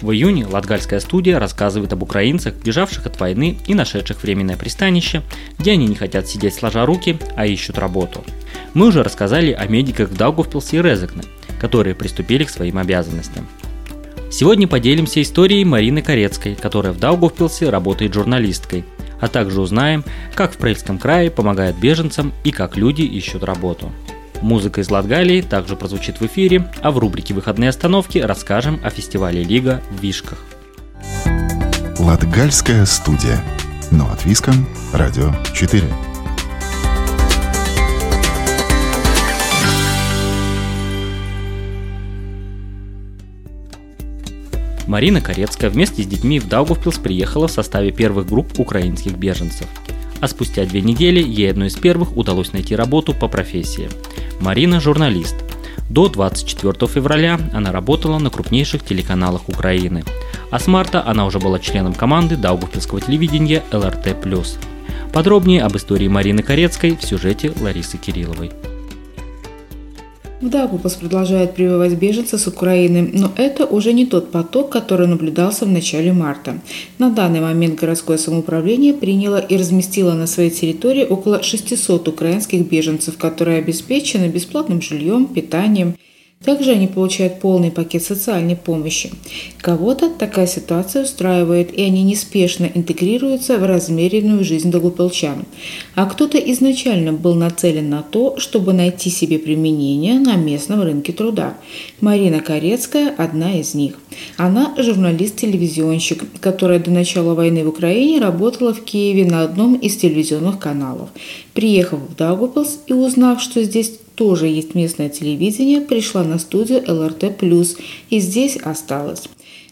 В июне Латгальская студия рассказывает об украинцах, бежавших от войны и нашедших временное пристанище, где они не хотят сидеть сложа руки, а ищут работу. Мы уже рассказали о медиках в Даугавпилсе и Резекне, которые приступили к своим обязанностям. Сегодня поделимся историей Марины Корецкой, которая в Даугавпилсе работает журналисткой, а также узнаем, как в Прельском крае помогают беженцам и как люди ищут работу. Музыка из Латгалии также прозвучит в эфире, а в рубрике «Выходные остановки» расскажем о фестивале «Лига» в Вишках. Латгальская студия. Но от Виском, Радио 4. Марина Корецкая вместе с детьми в Даугавпилс приехала в составе первых групп украинских беженцев. А спустя две недели ей одной из первых удалось найти работу по профессии. Марина – журналист. До 24 февраля она работала на крупнейших телеканалах Украины. А с марта она уже была членом команды Даугавпилского телевидения ЛРТ+. Подробнее об истории Марины Корецкой в сюжете Ларисы Кирилловой. В Дагупас продолжает прививать беженцы с Украины, но это уже не тот поток, который наблюдался в начале марта. На данный момент городское самоуправление приняло и разместило на своей территории около 600 украинских беженцев, которые обеспечены бесплатным жильем, питанием также они получают полный пакет социальной помощи. Кого-то такая ситуация устраивает, и они неспешно интегрируются в размеренную жизнь долгополчан. А кто-то изначально был нацелен на то, чтобы найти себе применение на местном рынке труда. Марина Корецкая – одна из них. Она журналист-телевизионщик, которая до начала войны в Украине работала в Киеве на одном из телевизионных каналов. Приехав в Даугавпилс и узнав, что здесь тоже есть местное телевидение, пришла на студию ЛРТ+, и здесь осталась.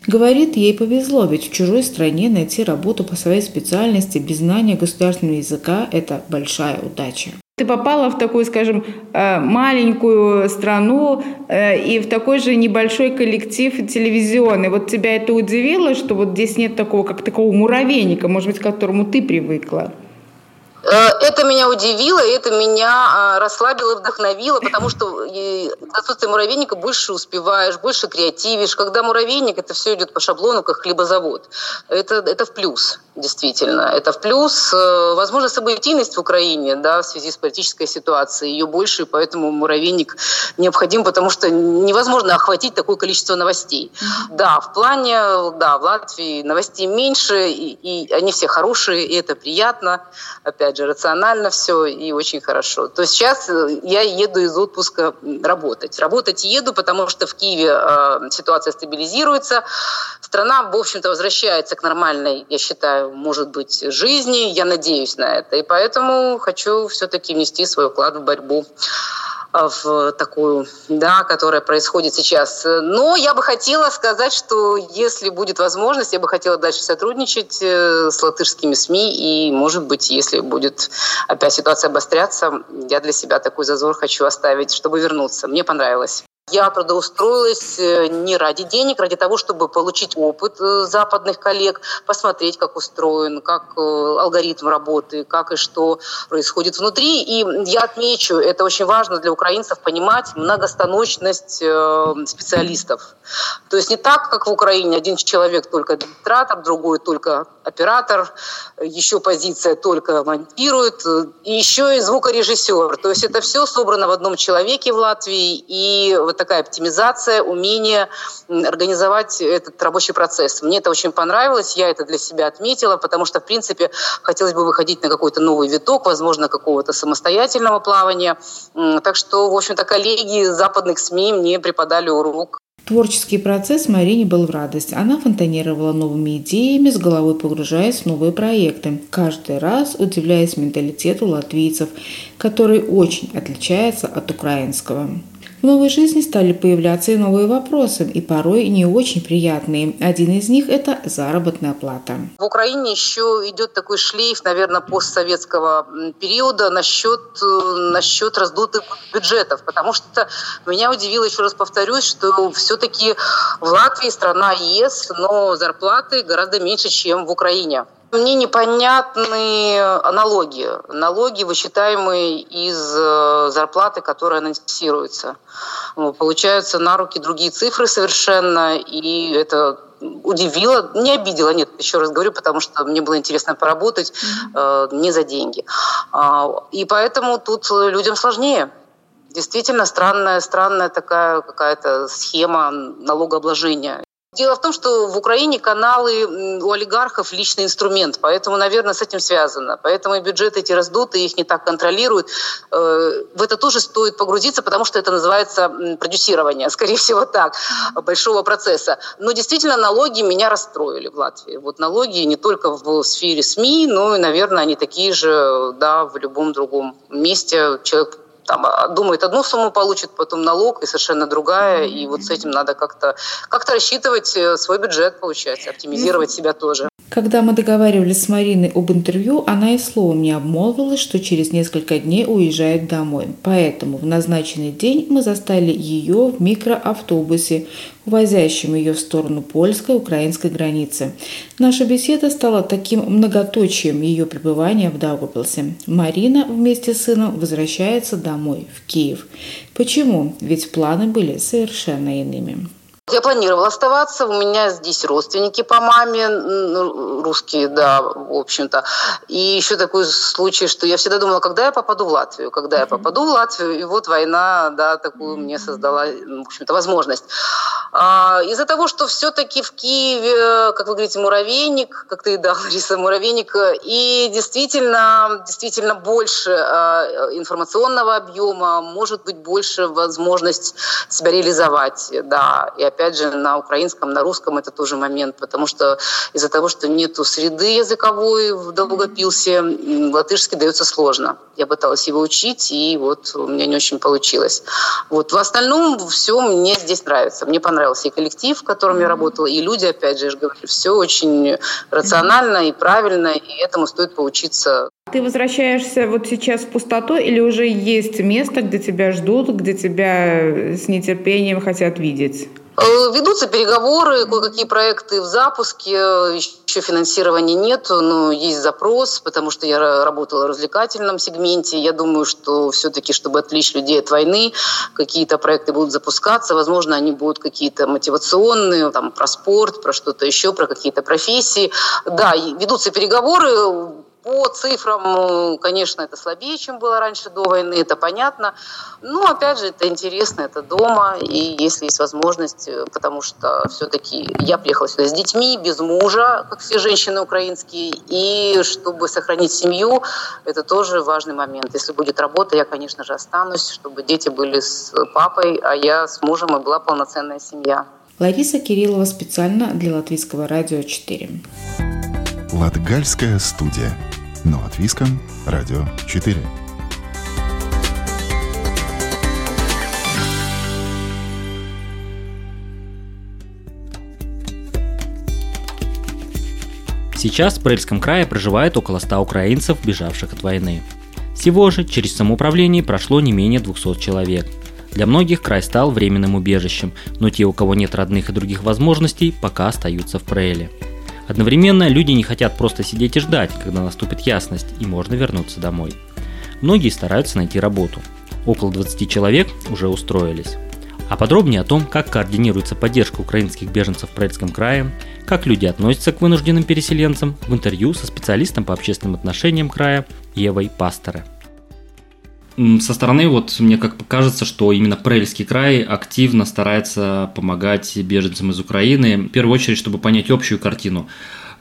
Говорит, ей повезло, ведь в чужой стране найти работу по своей специальности без знания государственного языка – это большая удача. Ты попала в такую, скажем, э, маленькую страну э, и в такой же небольшой коллектив телевизионный. Вот тебя это удивило, что вот здесь нет такого, как такого муравейника, может быть, к которому ты привыкла? Э, это меня удивило, и это меня а, расслабило и вдохновило, потому что в отсутствие муравейника больше успеваешь, больше креативишь. Когда муравейник, это все идет по шаблону, как хлебозавод. Это, это в плюс, действительно. Это в плюс. Э, возможно, событийность в Украине, да, в связи с политической ситуацией, ее больше, поэтому муравейник необходим, потому что невозможно охватить такое количество новостей. Да, в плане, да, в Латвии новостей меньше, и, и они все хорошие, и это приятно. Опять опять же, рационально все и очень хорошо. То есть сейчас э, я еду из отпуска работать. Работать еду, потому что в Киеве э, ситуация стабилизируется. Страна, в общем-то, возвращается к нормальной, я считаю, может быть, жизни. Я надеюсь на это. И поэтому хочу все-таки внести свой вклад в борьбу в такую, да, которая происходит сейчас. Но я бы хотела сказать, что если будет возможность, я бы хотела дальше сотрудничать э, с латышскими СМИ, и, может быть, если будет опять ситуация обостряться, я для себя такой зазор хочу оставить, чтобы вернуться. Мне понравилось. Я трудоустроилась э, не ради денег, ради того, чтобы получить опыт э, западных коллег, посмотреть, как устроен, как э, алгоритм работы, как и что происходит внутри. И я отмечу, это очень важно для украинцев понимать многостаночность специалистов. То есть не так, как в Украине, один человек только администратор, другой только оператор, еще позиция только монтирует, и еще и звукорежиссер. То есть это все собрано в одном человеке в Латвии, и вот такая оптимизация, умение организовать этот рабочий процесс. Мне это очень понравилось, я это для себя отметила, потому что, в принципе, хотелось бы выходить на какой-то новый виток, возможно, какого-то самостоятельного плавания. Так что, в общем-то, коллеги западных СМИ мне преподали урок Творческий процесс Марине был в радость. Она фонтанировала новыми идеями, с головой погружаясь в новые проекты, каждый раз удивляясь менталитету латвийцев, который очень отличается от украинского. В новой жизни стали появляться и новые вопросы, и порой не очень приятные. Один из них – это заработная плата. В Украине еще идет такой шлейф, наверное, постсоветского периода насчет, э, насчет раздутых бюджетов, потому что меня удивило, еще раз повторюсь, что все-таки в Латвии страна ЕС, но зарплаты гораздо меньше, чем в Украине. Мне непонятны налоги. Налоги, высчитаемые из э, зарплаты, которая анонсируется. Получаются на руки другие цифры совершенно, и это удивило, не обидело, нет, еще раз говорю, потому что мне было интересно поработать э, не за деньги. А, и поэтому тут людям сложнее. Действительно странная, странная такая какая-то схема налогообложения. Дело в том, что в Украине каналы у олигархов личный инструмент, поэтому, наверное, с этим связано. Поэтому и бюджеты эти раздуты, их не так контролируют. Э, в это тоже стоит погрузиться, потому что это называется продюсирование, скорее всего так, большого процесса. Но действительно налоги меня расстроили в Латвии. Вот налоги не только в сфере СМИ, но и, наверное, они такие же да, в любом другом месте. Человек там а, думает одну сумму получит, потом налог и совершенно другая, и вот с этим надо как-то как рассчитывать э, свой бюджет, получается, оптимизировать себя тоже. Когда мы договаривались с Мариной об интервью, она и словом не обмолвилась, что через несколько дней уезжает домой. Поэтому в назначенный день мы застали ее в микроавтобусе, увозящем ее в сторону польской украинской границы. Наша беседа стала таким многоточием ее пребывания в Даугавпилсе. Марина вместе с сыном возвращается домой, в Киев. Почему? Ведь планы были совершенно иными. Я планировала оставаться, у меня здесь родственники по маме, ну, русские, да, в общем-то. И еще такой случай, что я всегда думала, когда я попаду в Латвию, когда я попаду в Латвию, и вот война, да, такую мне создала, в общем-то, возможность. А, из-за того, что все-таки в Киеве, как вы говорите, муравейник, как ты и дал, Лариса, муравейник, и действительно, действительно больше а, информационного объема, может быть, больше возможность себя реализовать, да, и опять же, на украинском, на русском это тоже момент, потому что из-за того, что нету среды языковой в Долгопилсе, латышский дается сложно. Я пыталась его учить, и вот у меня не очень получилось. Вот в остальном все мне здесь нравится. Мне понравился и коллектив, в котором я работала, и люди, опять же, я же говорю, все очень рационально и правильно, и этому стоит поучиться. Ты возвращаешься вот сейчас в пустоту или уже есть место, где тебя ждут, где тебя с нетерпением хотят видеть? Э, ведутся переговоры, кое-какие проекты в запуске, еще финансирования нет, но есть запрос, потому что я работала в развлекательном сегменте. Я думаю, что все-таки, чтобы отвлечь людей от войны, какие-то проекты будут запускаться. Возможно, они будут какие-то мотивационные, там, про спорт, про что-то еще, про какие-то профессии. Да, ведутся переговоры, по цифрам, конечно, это слабее, чем было раньше до войны, это понятно. Но, опять же, это интересно, это дома, и если есть возможность, э, потому что все-таки я приехала сюда с детьми, без мужа, как все женщины украинские, и чтобы сохранить семью, это тоже важный момент. Если будет работа, я, конечно же, останусь, чтобы дети были с папой, а я с мужем, и была полноценная семья. Лариса Кириллова специально для Латвийского радио 4. Латгальская студия. Но от Виском. Радио 4. Сейчас в Брельском крае проживает около 100 украинцев, бежавших от войны. Всего же через самоуправление прошло не менее 200 человек. Для многих край стал временным убежищем, но те, у кого нет родных и других возможностей, пока остаются в Прейле. Одновременно люди не хотят просто сидеть и ждать, когда наступит ясность и можно вернуться домой. Многие стараются найти работу. Около 20 человек уже устроились. А подробнее о том, как координируется поддержка украинских беженцев в Прадском крае, как люди относятся к вынужденным переселенцам, в интервью со специалистом по общественным отношениям края Евой Пасторе. Со стороны вот мне как кажется, что именно Прельский край активно старается помогать беженцам из Украины, в первую очередь, чтобы понять общую картину.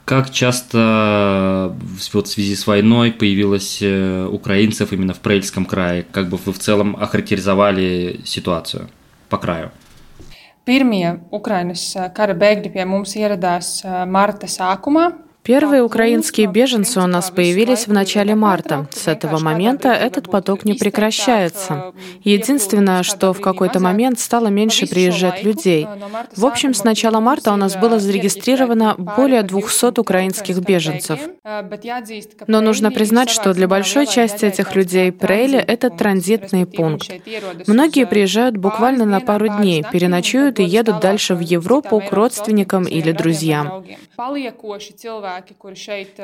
Как часто вот в связи с войной появилось э, украинцев именно в Прельском крае? Как бы вы в целом охарактеризовали ситуацию по краю? Pirmie Ukrainas kara bēgļi pie mums ieradās marta sākumā. Первые украинские беженцы у нас появились в начале марта. С этого момента этот поток не прекращается. Единственное, что в какой-то момент стало меньше приезжать людей. В общем, с начала марта у нас было зарегистрировано более 200 украинских беженцев. Но нужно признать, что для большой части этих людей Прейли — это транзитный пункт. Многие приезжают буквально на пару дней, переночуют и едут дальше в Европу к родственникам или друзьям.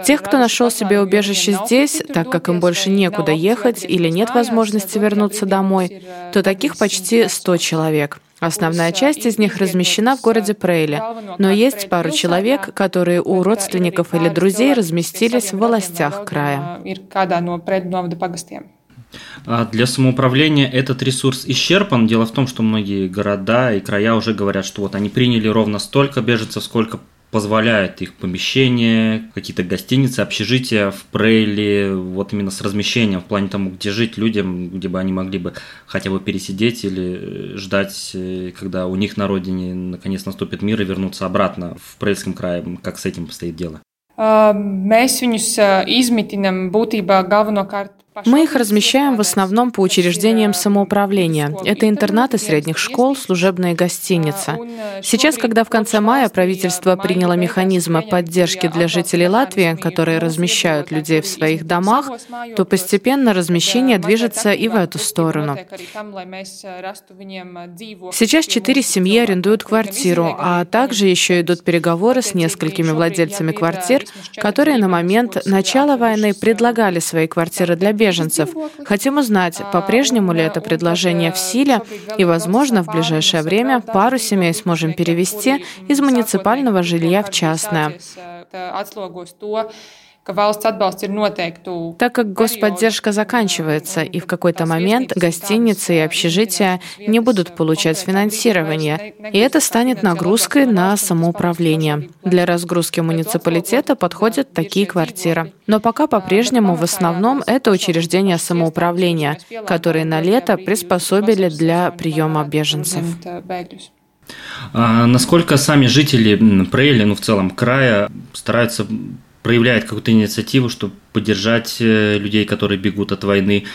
Тех, кто нашел себе убежище здесь, так как им больше некуда ехать или нет возможности вернуться домой, то таких почти 100 человек. Основная часть из них размещена в городе Прейле, но есть пару человек, которые у родственников или друзей разместились в властях края. А для самоуправления этот ресурс исчерпан. Дело в том, что многие города и края уже говорят, что вот они приняли ровно столько беженцев, сколько позволяет их помещение, какие-то гостиницы, общежития в Прейле, вот именно с размещением в плане тому, где жить людям, где бы они могли бы хотя бы пересидеть или э, ждать, э, когда у них на родине наконец наступит мир и вернуться обратно в Прейльском крае, как с этим стоит дело. Mēs viņus izmitinam būtībā galvenokārt мы их размещаем в основном по учреждениям самоуправления. Это интернаты средних школ, служебные гостиницы. Сейчас, когда в конце мая правительство приняло механизмы поддержки для жителей Латвии, которые размещают людей в своих домах, то постепенно размещение движется и в эту сторону. Сейчас четыре семьи арендуют квартиру, а также еще идут переговоры с несколькими владельцами квартир, которые на момент начала войны предлагали свои квартиры для беженцев беженцев. Хотим узнать, по-прежнему ли это предложение в силе, и, возможно, в ближайшее время пару семей сможем перевести из муниципального жилья в частное. Так как господдержка заканчивается, и в какой-то момент гостиницы и общежития не будут получать финансирование, и это станет нагрузкой на самоуправление. Для разгрузки муниципалитета подходят такие квартиры. Но пока по-прежнему в основном это учреждения самоуправления, которые на лето приспособили для приема беженцев. А насколько сами жители Прейли, ну в целом края, стараются проявляет какую-то инициативу, чтобы поддержать э, людей, которые бегут от войны.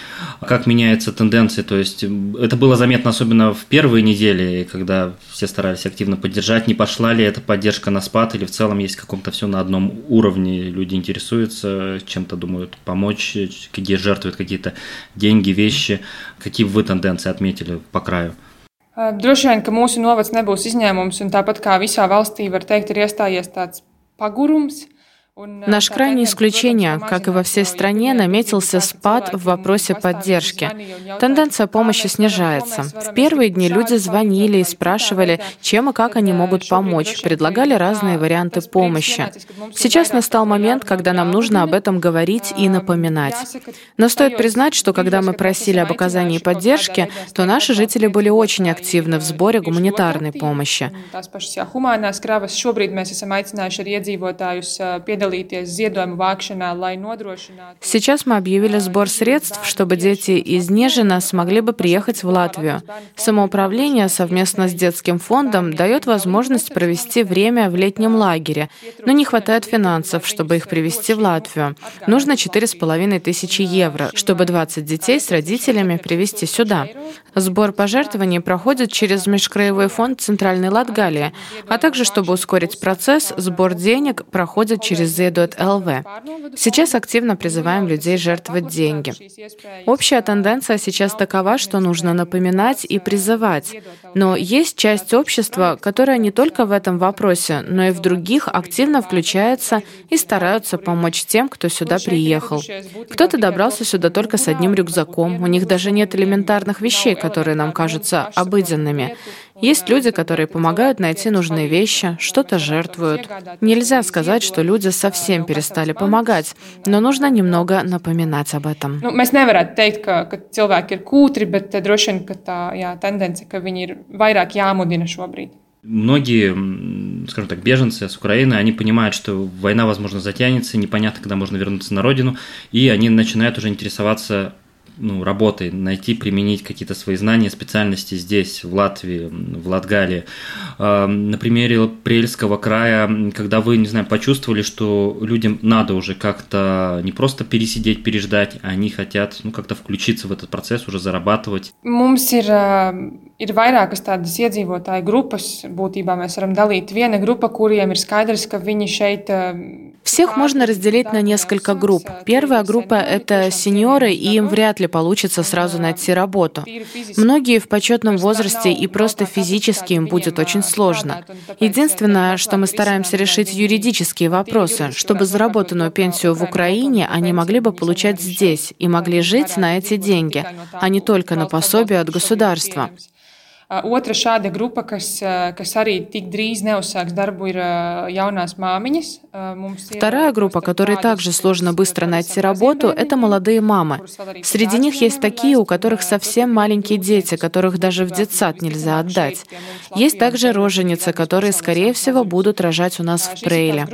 Как меняется тенденция? То есть это было заметно особенно в первые недели, когда все старались активно поддержать. Не пошла ли эта поддержка на спад или в целом есть каком-то все на одном уровне? Люди интересуются, чем-то думают помочь, где жертвуют какие-то деньги, вещи. Какие вы тенденции отметили по краю? Droši vien, ka mūsu novads nebūs izņēmums, un tāpat kā visā valstī, var teikt, ir iestājies tāds pagurums. Наш крайнее исключение, как и во всей стране, наметился спад в вопросе поддержки. Тенденция помощи снижается. В первые дни люди звонили и спрашивали, чем и как они могут помочь, предлагали разные варианты помощи. Сейчас настал момент, когда нам нужно об этом говорить и напоминать. Но стоит признать, что когда мы просили об оказании поддержки, то наши жители были очень активны в сборе гуманитарной помощи. Сейчас мы объявили сбор средств, чтобы дети из Нежина смогли бы приехать в Латвию. Самоуправление совместно с детским фондом дает возможность провести время в летнем лагере, но не хватает финансов, чтобы их привезти в Латвию. Нужно 4,5 тысячи евро, чтобы 20 детей с родителями привезти сюда. Сбор пожертвований проходит через межкраевой фонд Центральной Латгалии, а также, чтобы ускорить процесс, сбор денег проходит через Z.LV. Сейчас активно призываем людей жертвовать деньги. Общая тенденция сейчас такова, что нужно напоминать и призывать. Но есть часть общества, которая не только в этом вопросе, но и в других активно включается и стараются помочь тем, кто сюда приехал. Кто-то добрался сюда только с одним рюкзаком, у них даже нет элементарных вещей, которые нам кажутся обыденными. Есть люди, которые помогают найти нужные вещи, что-то жертвуют. Нельзя сказать, что люди совсем перестали помогать, но нужно немного напоминать об этом. Nu, mēs nevarētu teikt, ka, ka cilvēki ir kūtri, bet droši vien, ka tā jā, tendence, ka viņi ir vairāk jāmudina šobrīd. Многие, скажем так, беженцы с Украины, они понимают, что война, возможно, затянется, непонятно, когда можно вернуться на родину, и они начинают уже интересоваться ну, работой, найти, применить какие-то свои знания, специальности здесь, в Латвии, в Латгалии. А, на примере Прельского края, когда вы, не знаю, почувствовали, что людям надо уже как-то не просто пересидеть, переждать, а они хотят, ну, как-то включиться в этот процесс, уже зарабатывать. Mums ir, ir vairākas tādas iedzīvotāju grupas, būtībā mēs varam dalīt. Viena grupa, kuriem ir skaidrs, ka viņi šeit всех можно разделить на несколько групп. Первая группа — это сеньоры, и им вряд ли получится сразу найти работу. Многие в почетном возрасте, и просто физически им будет очень сложно. Единственное, что мы стараемся решить юридические вопросы, чтобы заработанную пенсию в Украине они могли бы получать здесь и могли жить на эти деньги, а не только на пособие от государства. Otra šāda grupa, kas, kas arī tik drīz neuzsāks darbu, ir jaunās māmiņas. Вторая группа, которой также сложно быстро найти работу, это молодые мамы. Среди них есть такие, у которых совсем маленькие дети, которых даже в детсад нельзя отдать. Есть также роженицы, которые, скорее всего, будут рожать у нас в Прейле.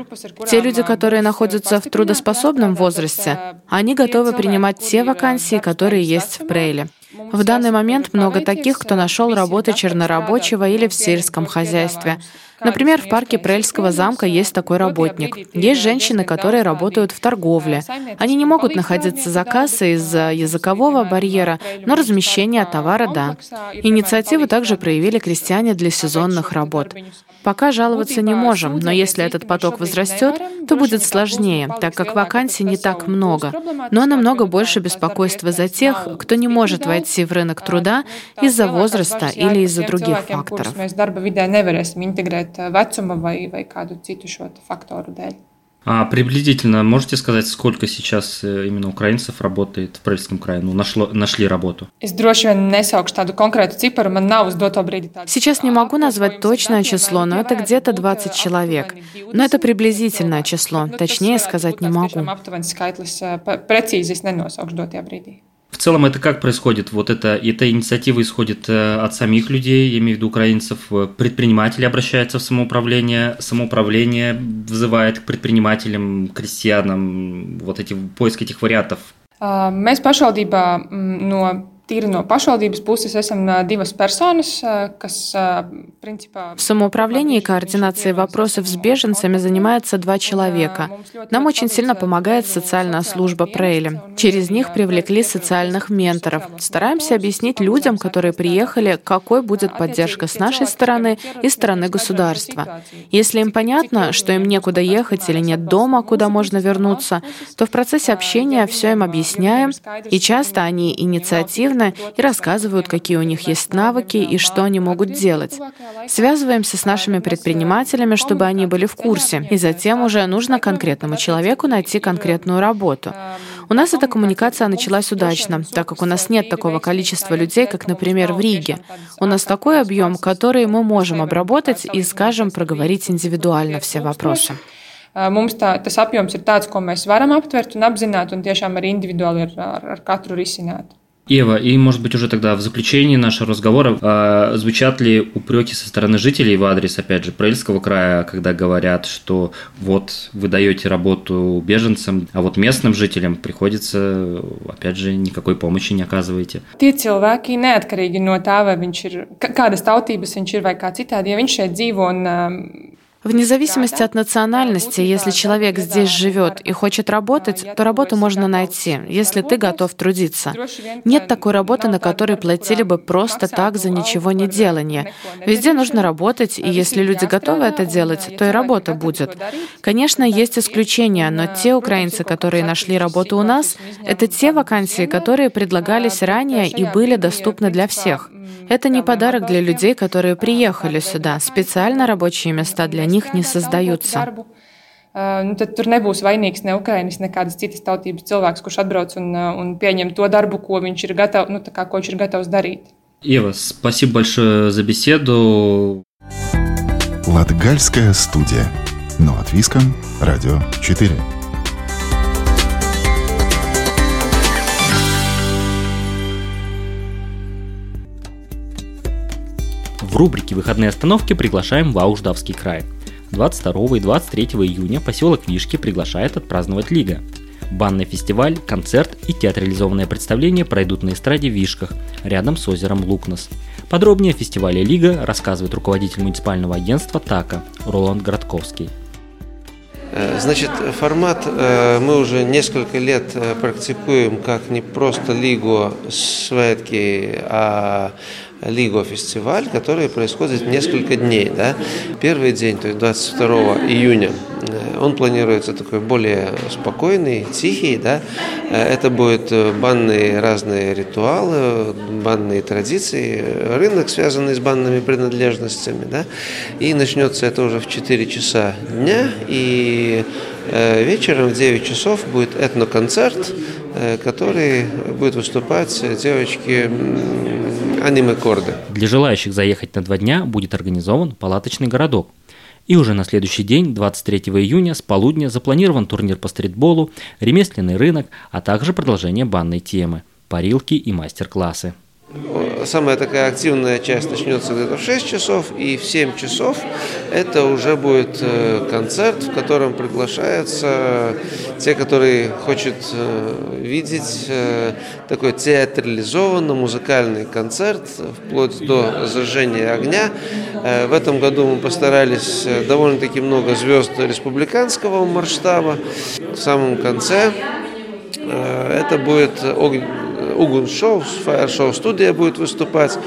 Те люди, которые находятся в трудоспособном возрасте, они готовы принимать те вакансии, которые есть в Прейле. В данный момент много таких, кто нашел работу чернорабочего или в сельском хозяйстве. Например, в парке Прельского замка есть такой работник. Есть женщины, которые работают в торговле. Они не могут находиться за кассой из-за языкового барьера, но размещение товара – да. Инициативы также проявили крестьяне для сезонных работ. Пока жаловаться не можем, но если этот поток возрастет, то будет сложнее, так как вакансий не так много. Но намного больше беспокойства за тех, кто не может войти в рынок труда из-за возраста или из-за других факторов А приблизительно можете сказать, сколько сейчас э, именно украинцев работает в Прельском крае? Ну, нашло, нашли работу. Сейчас не могу назвать точное число, но это где-то 20 человек. Но это приблизительное число, точнее сказать не могу. В целом это как происходит? Вот это, эта инициатива исходит э, от самих людей, я имею в виду украинцев, предприниматели обращаются в самоуправление, самоуправление вызывает к предпринимателям, крестьянам вот эти поиск этих вариантов. Mēs pašvaldībā no Tīri no pašvaldības puses esam divas personas, kas, принципа... В самоуправлении координации вопросов с беженцами занимается два человека. Нам очень сильно помогает социальная служба Прейли. Через них привлекли социальных менторов. Стараемся объяснить людям, которые приехали, какой будет поддержка с нашей стороны и стороны государства. Если им понятно, что им некуда ехать или нет дома, куда можно вернуться, то в процессе общения все им объясняем, и часто они инициативно активны и рассказывают, какие у них есть навыки и что они могут делать. Связываемся с нашими предпринимателями, чтобы они были в курсе, и затем уже нужно конкретному человеку найти конкретную работу. У нас эта коммуникация началась удачно, так как у нас нет такого количества людей, как, например, в Риге. У нас такой объем, который мы можем обработать и, скажем, проговорить индивидуально все вопросы. Mums tā, tas apjoms ir tāds, ko mēs varam aptvert un apzināt, un tiešām arī individuāli ar, ar, ar katru risināt. Ева, и может быть уже тогда в заключении нашего разговора э, звучат ли упреки со стороны жителей в адрес, опять же, Прельского края, когда говорят, что вот вы даете работу беженцам, а вот местным жителям приходится, опять же, никакой помощи не оказываете. Tie cilvēki neatkarīgi no tā, vai viņš ir, kādas tautības viņš ir vai kā citādi, ja Вне зависимости от национальности, если человек здесь живет и хочет работать, то работу можно найти, если ты готов трудиться. Нет такой работы, на которой платили бы просто так за ничего не делание. Везде нужно работать, и если люди готовы это делать, то и работа будет. Конечно, есть исключения, но те украинцы, которые нашли работу у нас, это те вакансии, которые предлагались ранее и были доступны для всех. Это не подарок для людей, которые приехали сюда. Специально рабочие места для них не создаются. nu, tad tur nebūs vainīgs ne Ukraiņas, ne kādas citas tautības cilvēks, kurš atbrauc un, un pieņem to darbu, ko viņš ir gatavs, nu, kā, ko viņš ir gatavs darīt. Ева, спасибо большое за беседу. Латгальская студия. Но от Виском. Радио 4. В рубрике «Выходные остановки» приглашаем в Ауждавский край. 22 и 23 июня поселок Вишки приглашает отпраздновать Лига. Банный фестиваль, концерт и театрализованное представление пройдут на эстраде Вишках, рядом с озером Лукнос. Подробнее о фестивале «Лига» рассказывает руководитель муниципального агентства ТАКа Роланд Градковский. Э, значит, формат э, мы уже несколько лет э, практикуем как не просто лигу светки, а Лиго фестиваль, который происходит несколько дней. Да? Первый день, то есть 22 июня, он планируется такой более спокойный, тихий. Да? Это будут банные разные ритуалы, банные традиции, рынок, связанный с банными принадлежностями. Да? И начнется это уже в 4 часа дня. И э, вечером в 9 часов будет этноконцерт, э, который будет выступать девочки аниме-корды. Для желающих заехать на два дня будет организован палаточный городок. И уже на следующий день, 23 июня, с полудня запланирован турнир по стритболу, ремесленный рынок, а также продолжение банной темы, парилки и мастер-классы. Самая такая активная часть начнется где-то в 6 часов, и в 7 часов это уже будет э, концерт, в котором приглашаются те, которые хотят э, видеть э, такой театрализованный музыкальный концерт, вплоть до зажжения огня. В этом году мы постарались довольно-таки много звезд республиканского масштаба. В самом конце это будет Угун Шоу, Fire Show студия будет выступать,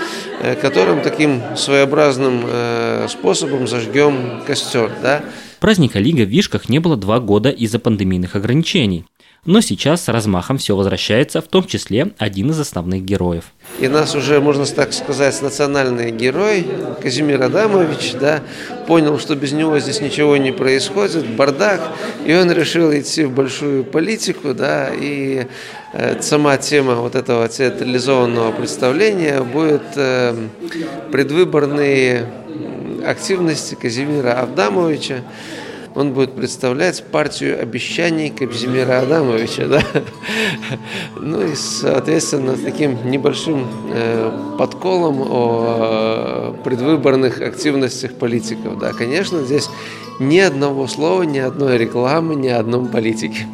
э, которым таким своеобразным э, способом зажгем костер. Да? Праздника Лига в Вишках не было два года из-за пандемийных ограничений. Но сейчас с размахом все возвращается, в том числе один из основных героев. И нас уже, можно так сказать, национальный герой Казимир Адамович, да, понял, что без него здесь ничего не происходит, бардак, и он решил идти в большую политику, да, и э, сама тема вот этого театрализованного представления будет э, предвыборные активности Казимира Авдамовича, он будет представлять партию обещаний Кабзимира Адамовича. Да? Ну и, соответственно, таким небольшим э, подколом о предвыборных активностях политиков. Да, конечно, здесь ни одного слова, ни одной рекламы, ни одном политике.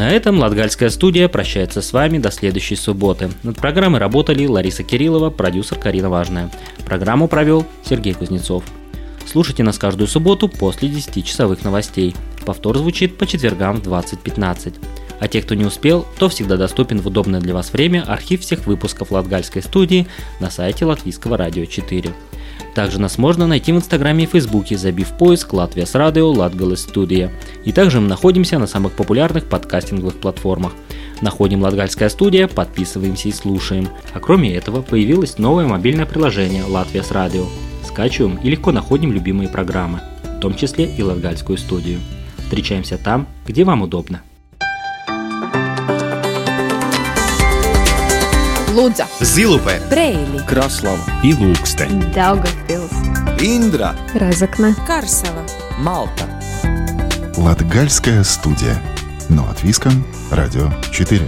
На этом Латгальская студия прощается с вами до следующей субботы. Над программой работали Лариса Кириллова, продюсер Карина Важная. Программу провел Сергей Кузнецов. Слушайте нас каждую субботу после 10-часовых новостей. Повтор звучит по четвергам в 20.15. А те, кто не успел, то всегда доступен в удобное для вас время архив всех выпусков Латгальской студии на сайте Латвийского радио 4. Также нас можно найти в Инстаграме и Фейсбуке, забив поиск «Латвия с радио Латгалес Студия». И также мы находимся на самых популярных подкастинговых платформах. Находим Латгальская студия, подписываемся и слушаем. А кроме этого, появилось новое мобильное приложение «Латвия с радио». Скачиваем и легко находим любимые программы, в том числе и Латгальскую студию. Встречаемся там, где вам удобно. Лудза, Зилупе, Брейли, Краслава. И Ilūkste, Daugavpils, Индра, Разокна, Карсела, Малта. Латгальская студия. Но от Виском, Радио 4.